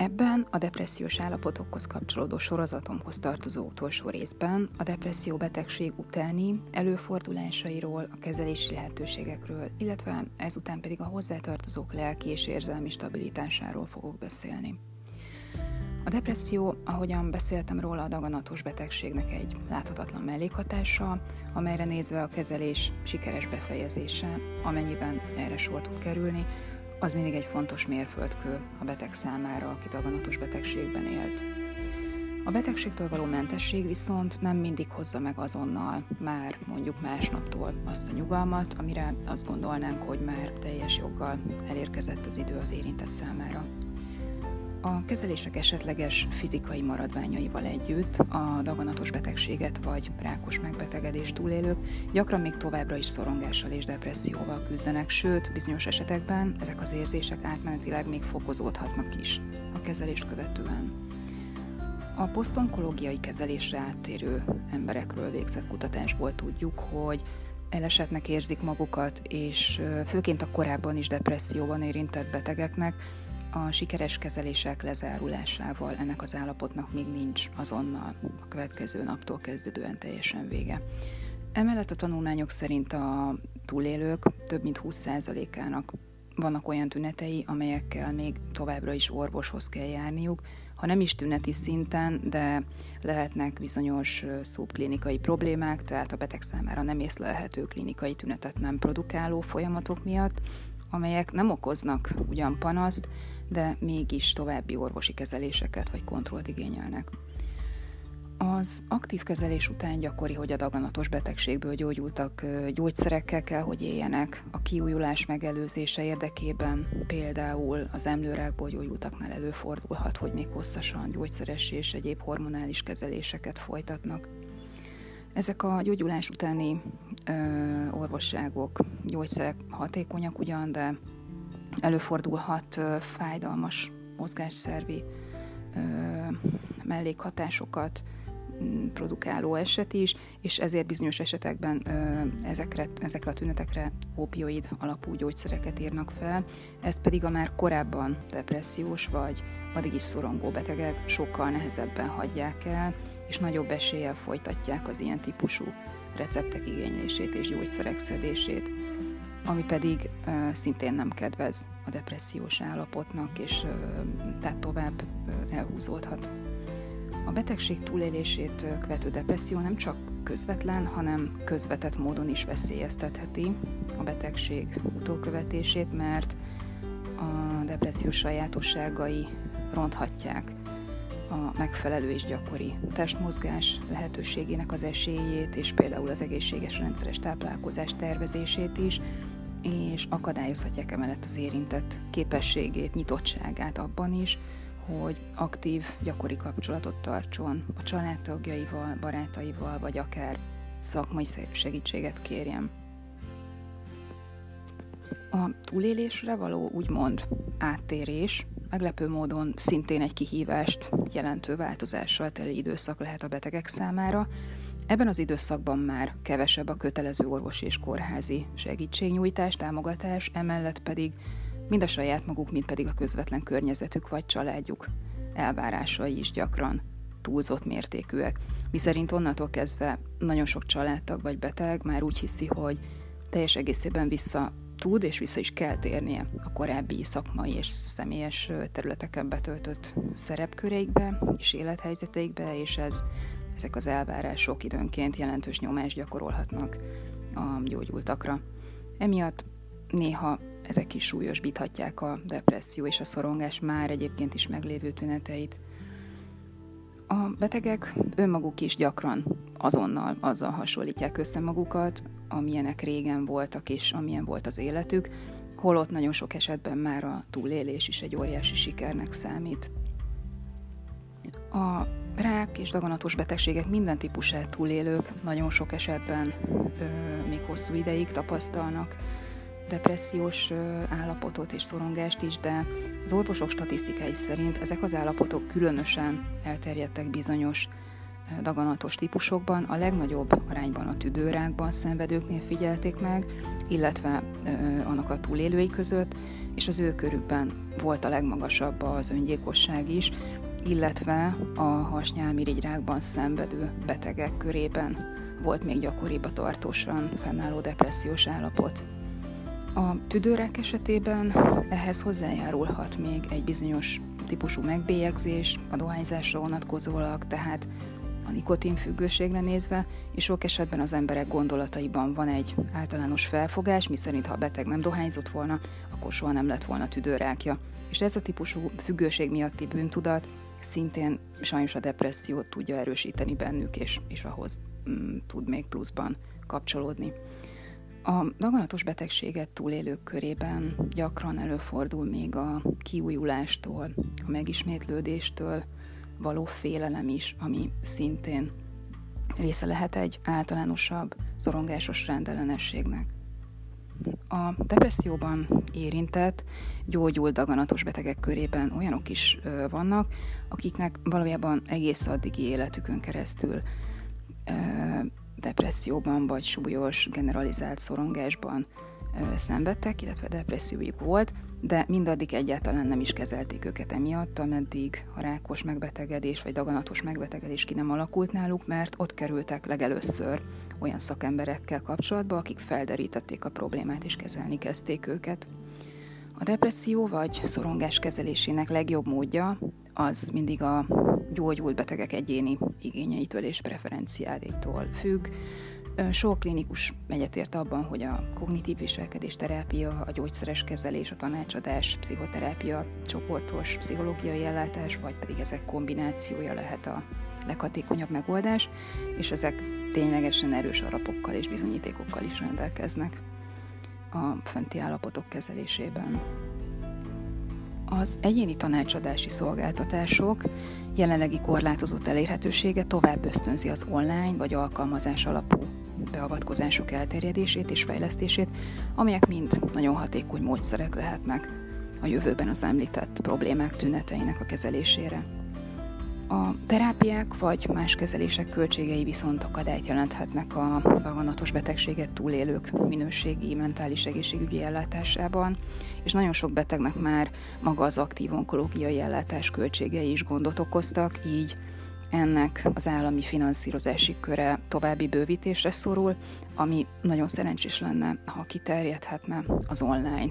Ebben a depressziós állapotokhoz kapcsolódó sorozatomhoz tartozó utolsó részben a depresszió betegség utáni előfordulásairól, a kezelési lehetőségekről, illetve ezután pedig a hozzátartozók lelki és érzelmi stabilitásáról fogok beszélni. A depresszió, ahogyan beszéltem róla, a daganatos betegségnek egy láthatatlan mellékhatása, amelyre nézve a kezelés sikeres befejezése, amennyiben erre sor tud kerülni, az mindig egy fontos mérföldkő a beteg számára, aki daganatos betegségben élt. A betegségtől való mentesség viszont nem mindig hozza meg azonnal, már mondjuk másnaptól azt a nyugalmat, amire azt gondolnánk, hogy már teljes joggal elérkezett az idő az érintett számára. A kezelések esetleges fizikai maradványaival együtt a daganatos betegséget vagy rákos megbetegedést túlélők gyakran még továbbra is szorongással és depresszióval küzdenek, sőt, bizonyos esetekben ezek az érzések átmenetileg még fokozódhatnak is a kezelést követően. A posztonkológiai kezelésre áttérő emberekről végzett kutatásból tudjuk, hogy elesetnek érzik magukat, és főként a korábban is depresszióban érintett betegeknek a sikeres kezelések lezárulásával ennek az állapotnak még nincs azonnal a következő naptól kezdődően teljesen vége. Emellett a tanulmányok szerint a túlélők több mint 20%-ának vannak olyan tünetei, amelyekkel még továbbra is orvoshoz kell járniuk, ha nem is tüneti szinten, de lehetnek bizonyos szubklinikai problémák, tehát a beteg számára nem észlelhető klinikai tünetet nem produkáló folyamatok miatt, amelyek nem okoznak ugyan panaszt, de mégis további orvosi kezeléseket vagy kontrollt igényelnek. Az aktív kezelés után gyakori, hogy a daganatos betegségből gyógyultak gyógyszerekkel kell, hogy éljenek a kiújulás megelőzése érdekében. Például az emlőrákból gyógyultaknál előfordulhat, hogy még hosszasan gyógyszeres és egyéb hormonális kezeléseket folytatnak. Ezek a gyógyulás utáni ö, orvosságok, gyógyszerek hatékonyak ugyan, de előfordulhat fájdalmas mozgásszervi mellékhatásokat produkáló eset is, és ezért bizonyos esetekben ezekre, ezekre a tünetekre opioid alapú gyógyszereket írnak fel, ezt pedig a már korábban depressziós vagy addig is szorongó betegek sokkal nehezebben hagyják el, és nagyobb eséllyel folytatják az ilyen típusú receptek igénylését és gyógyszerek szedését ami pedig szintén nem kedvez a depressziós állapotnak, és tehát tovább elhúzódhat. A betegség túlélését követő depresszió nem csak közvetlen, hanem közvetett módon is veszélyeztetheti a betegség utókövetését, mert a depresszió sajátosságai ronthatják a megfelelő és gyakori testmozgás lehetőségének az esélyét, és például az egészséges rendszeres táplálkozás tervezését is, és akadályozhatják emellett az érintett képességét, nyitottságát abban is, hogy aktív, gyakori kapcsolatot tartson a családtagjaival, barátaival, vagy akár szakmai segítséget kérjem. A túlélésre való úgymond áttérés meglepő módon szintén egy kihívást jelentő változással teli időszak lehet a betegek számára, Ebben az időszakban már kevesebb a kötelező orvosi és kórházi segítségnyújtás, támogatás, emellett pedig mind a saját maguk, mind pedig a közvetlen környezetük vagy családjuk elvárásai is gyakran túlzott mértékűek. Miszerint onnantól kezdve nagyon sok családtag vagy beteg már úgy hiszi, hogy teljes egészében vissza tud és vissza is kell térnie a korábbi szakmai és személyes területeken betöltött szerepköreikbe és élethelyzeteikbe, és ez ezek az elvárások időnként jelentős nyomást gyakorolhatnak a gyógyultakra. Emiatt néha ezek is súlyosbíthatják a depresszió és a szorongás már egyébként is meglévő tüneteit. A betegek önmaguk is gyakran azonnal azzal hasonlítják össze magukat, amilyenek régen voltak és amilyen volt az életük, holott nagyon sok esetben már a túlélés is egy óriási sikernek számít. A rák és daganatos betegségek minden típusát túlélők nagyon sok esetben ö, még hosszú ideig tapasztalnak. Depressziós ö, állapotot és szorongást is, de az orvosok statisztikái szerint ezek az állapotok különösen elterjedtek bizonyos daganatos típusokban, a legnagyobb arányban a tüdőrákban szenvedőknél figyelték meg, illetve annak a túlélői között, és az ő körükben volt a legmagasabb az öngyilkosság is, illetve a hasnyálmirigyrákban szenvedő betegek körében volt még gyakoribb a tartósan fennálló depressziós állapot. A tüdőrák esetében ehhez hozzájárulhat még egy bizonyos típusú megbélyegzés, a dohányzásra vonatkozólag, tehát a nikotinfüggőségre nézve, és sok esetben az emberek gondolataiban van egy általános felfogás, miszerint ha a beteg nem dohányzott volna, akkor soha nem lett volna tüdőrákja. És ez a típusú függőség miatti bűntudat szintén sajnos a depressziót tudja erősíteni bennük, és, és ahhoz mm, tud még pluszban kapcsolódni. A daganatos betegséget túlélők körében gyakran előfordul még a kiújulástól, a megismétlődéstől való félelem is, ami szintén része lehet egy általánosabb szorongásos rendellenességnek. A depresszióban érintett, gyógyult daganatos betegek körében olyanok is vannak, akiknek valójában egész addigi életükön keresztül depresszióban vagy súlyos generalizált szorongásban szenvedtek, illetve depressziójuk volt, de mindaddig egyáltalán nem is kezelték őket emiatt, ameddig a rákos megbetegedés vagy daganatos megbetegedés ki nem alakult náluk, mert ott kerültek legelőször olyan szakemberekkel kapcsolatba, akik felderítették a problémát és kezelni kezdték őket. A depresszió vagy szorongás kezelésének legjobb módja az mindig a gyógyult betegek egyéni igényeitől és preferenciáitól függ. Sok klinikus egyetért abban, hogy a kognitív viselkedés terápia, a gyógyszeres kezelés, a tanácsadás, pszichoterápia, csoportos pszichológiai ellátás, vagy pedig ezek kombinációja lehet a leghatékonyabb megoldás, és ezek ténylegesen erős alapokkal és bizonyítékokkal is rendelkeznek a fenti állapotok kezelésében. Az egyéni tanácsadási szolgáltatások jelenlegi korlátozott elérhetősége tovább ösztönzi az online vagy alkalmazás alapú beavatkozások elterjedését és fejlesztését, amelyek mind nagyon hatékony módszerek lehetnek a jövőben az említett problémák tüneteinek a kezelésére. A terápiák vagy más kezelések költségei viszont akadályt jelenthetnek a daganatos betegséget túlélők minőségi mentális egészségügyi ellátásában, és nagyon sok betegnek már maga az aktív onkológiai ellátás költségei is gondot okoztak, így ennek az állami finanszírozási köre további bővítésre szorul, ami nagyon szerencsés lenne, ha kiterjedhetne az online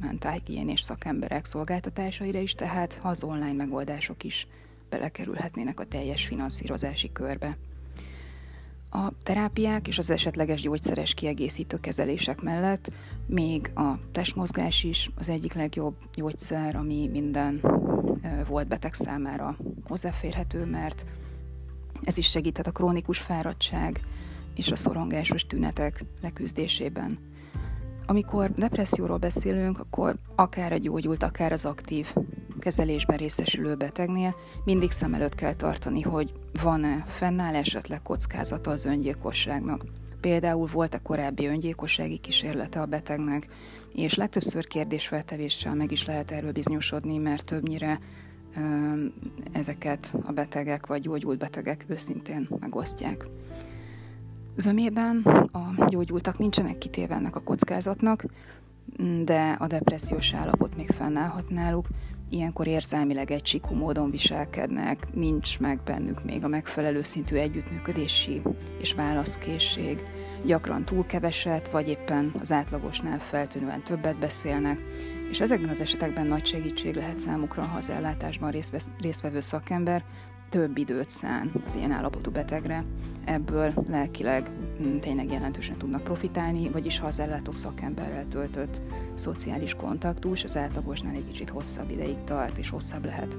mentálhigiénés szakemberek szolgáltatásaira is, tehát ha az online megoldások is belekerülhetnének a teljes finanszírozási körbe. A terápiák és az esetleges gyógyszeres kiegészítő kezelések mellett még a testmozgás is az egyik legjobb gyógyszer, ami minden volt beteg számára hozzáférhető, mert ez is segíthet a krónikus fáradtság és a szorongásos tünetek leküzdésében. Amikor depresszióról beszélünk, akkor akár a gyógyult, akár az aktív kezelésben részesülő betegnél mindig szem előtt kell tartani, hogy van-e, fennáll esetleg kockázata az öngyilkosságnak. Például volt-e korábbi öngyilkossági kísérlete a betegnek, és legtöbbször kérdésfeltevéssel meg is lehet erről bizonyosodni, mert többnyire ezeket a betegek vagy gyógyult betegek őszintén megosztják. Zömében a gyógyultak nincsenek kitéve ennek a kockázatnak, de a depressziós állapot még fennállhat náluk, ilyenkor érzelmileg egysikú módon viselkednek, nincs meg bennük még a megfelelő szintű együttműködési és válaszkészség, gyakran túl keveset, vagy éppen az átlagosnál feltűnően többet beszélnek, és ezekben az esetekben nagy segítség lehet számukra, ha az ellátásban résztvevő szakember több időt szán az ilyen állapotú betegre, ebből lelkileg mm, tényleg jelentősen tudnak profitálni, vagyis ha az ellátó szakemberrel töltött szociális kontaktus az átlagosnál egy kicsit hosszabb ideig tart és hosszabb lehet.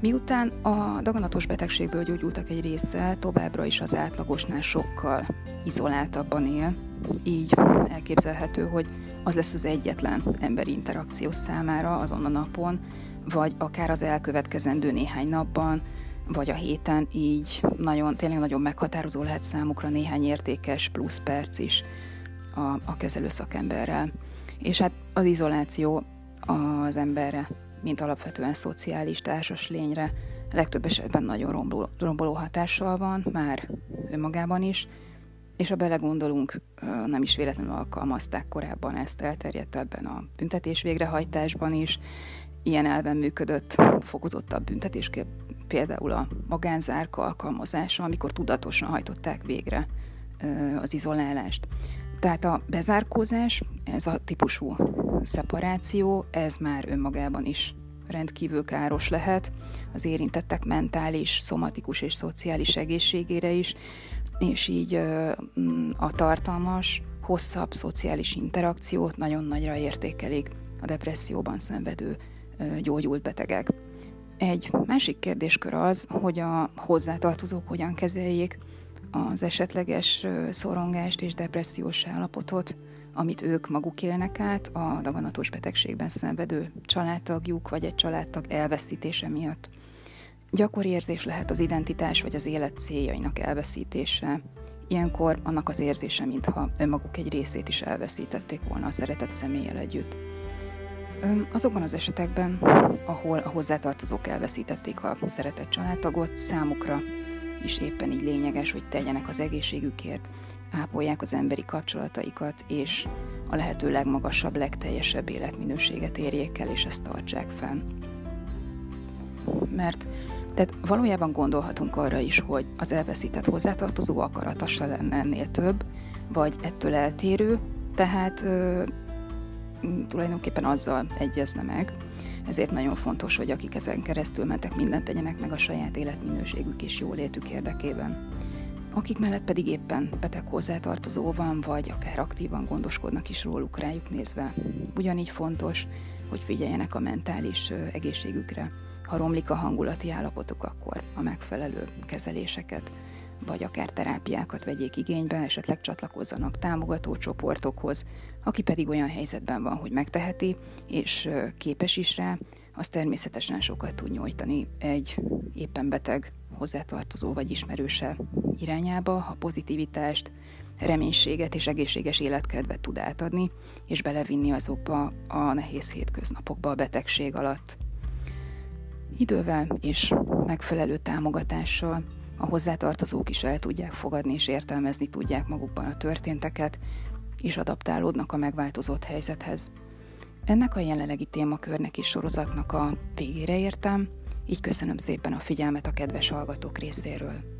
Miután a daganatos betegségből gyógyultak egy része, továbbra is az átlagosnál sokkal izoláltabban él, így elképzelhető, hogy az lesz az egyetlen emberi interakció számára azon a napon, vagy akár az elkövetkezendő néhány napban, vagy a héten, így nagyon, tényleg nagyon meghatározó lehet számukra néhány értékes plusz perc is a, a kezelő szakemberrel. És hát az izoláció az emberre, mint alapvetően szociális társas lényre, legtöbb esetben nagyon romboló, romboló hatással van, már önmagában is, és ha belegondolunk, nem is véletlenül alkalmazták korábban ezt, elterjedt ebben a büntetés végrehajtásban is. Ilyen elven működött fokozottabb büntetés, például a magánzárka alkalmazása, amikor tudatosan hajtották végre az izolálást. Tehát a bezárkózás, ez a típusú szeparáció, ez már önmagában is rendkívül káros lehet az érintettek mentális, szomatikus és szociális egészségére is, és így mm, a tartalmas, hosszabb szociális interakciót nagyon nagyra értékelik a depresszióban szenvedő gyógyult betegek. Egy másik kérdéskör az, hogy a hozzátartozók hogyan kezeljék az esetleges szorongást és depressziós állapotot, amit ők maguk élnek át a daganatos betegségben szenvedő családtagjuk vagy egy családtag elveszítése miatt. Gyakori érzés lehet az identitás vagy az élet céljainak elveszítése. Ilyenkor annak az érzése, mintha önmaguk egy részét is elveszítették volna a szeretett személlyel együtt. Azokban az esetekben, ahol a hozzátartozók elveszítették a szeretett családtagot, számukra is éppen így lényeges, hogy tegyenek az egészségükért, ápolják az emberi kapcsolataikat, és a lehető legmagasabb, legteljesebb életminőséget érjék el, és ezt tartsák fenn. Mert tehát valójában gondolhatunk arra is, hogy az elveszített hozzátartozó akarata se lenne ennél több, vagy ettől eltérő, tehát ö, tulajdonképpen azzal egyezne meg. Ezért nagyon fontos, hogy akik ezen keresztül mentek, mindent tegyenek meg a saját életminőségük és jólétük érdekében. Akik mellett pedig éppen beteg hozzátartozó van, vagy akár aktívan gondoskodnak is róluk rájuk nézve. Ugyanígy fontos, hogy figyeljenek a mentális egészségükre ha romlik a hangulati állapotuk, akkor a megfelelő kezeléseket vagy akár terápiákat vegyék igénybe, esetleg csatlakozzanak támogató csoportokhoz, aki pedig olyan helyzetben van, hogy megteheti, és képes is rá, az természetesen sokat tud nyújtani egy éppen beteg hozzátartozó vagy ismerőse irányába, ha pozitivitást, reménységet és egészséges életkedvet tud átadni, és belevinni azokba a nehéz hétköznapokba a betegség alatt. Idővel és megfelelő támogatással a hozzátartozók is el tudják fogadni és értelmezni tudják magukban a történteket, és adaptálódnak a megváltozott helyzethez. Ennek a jelenlegi témakörnek és sorozatnak a végére értem, így köszönöm szépen a figyelmet a kedves hallgatók részéről.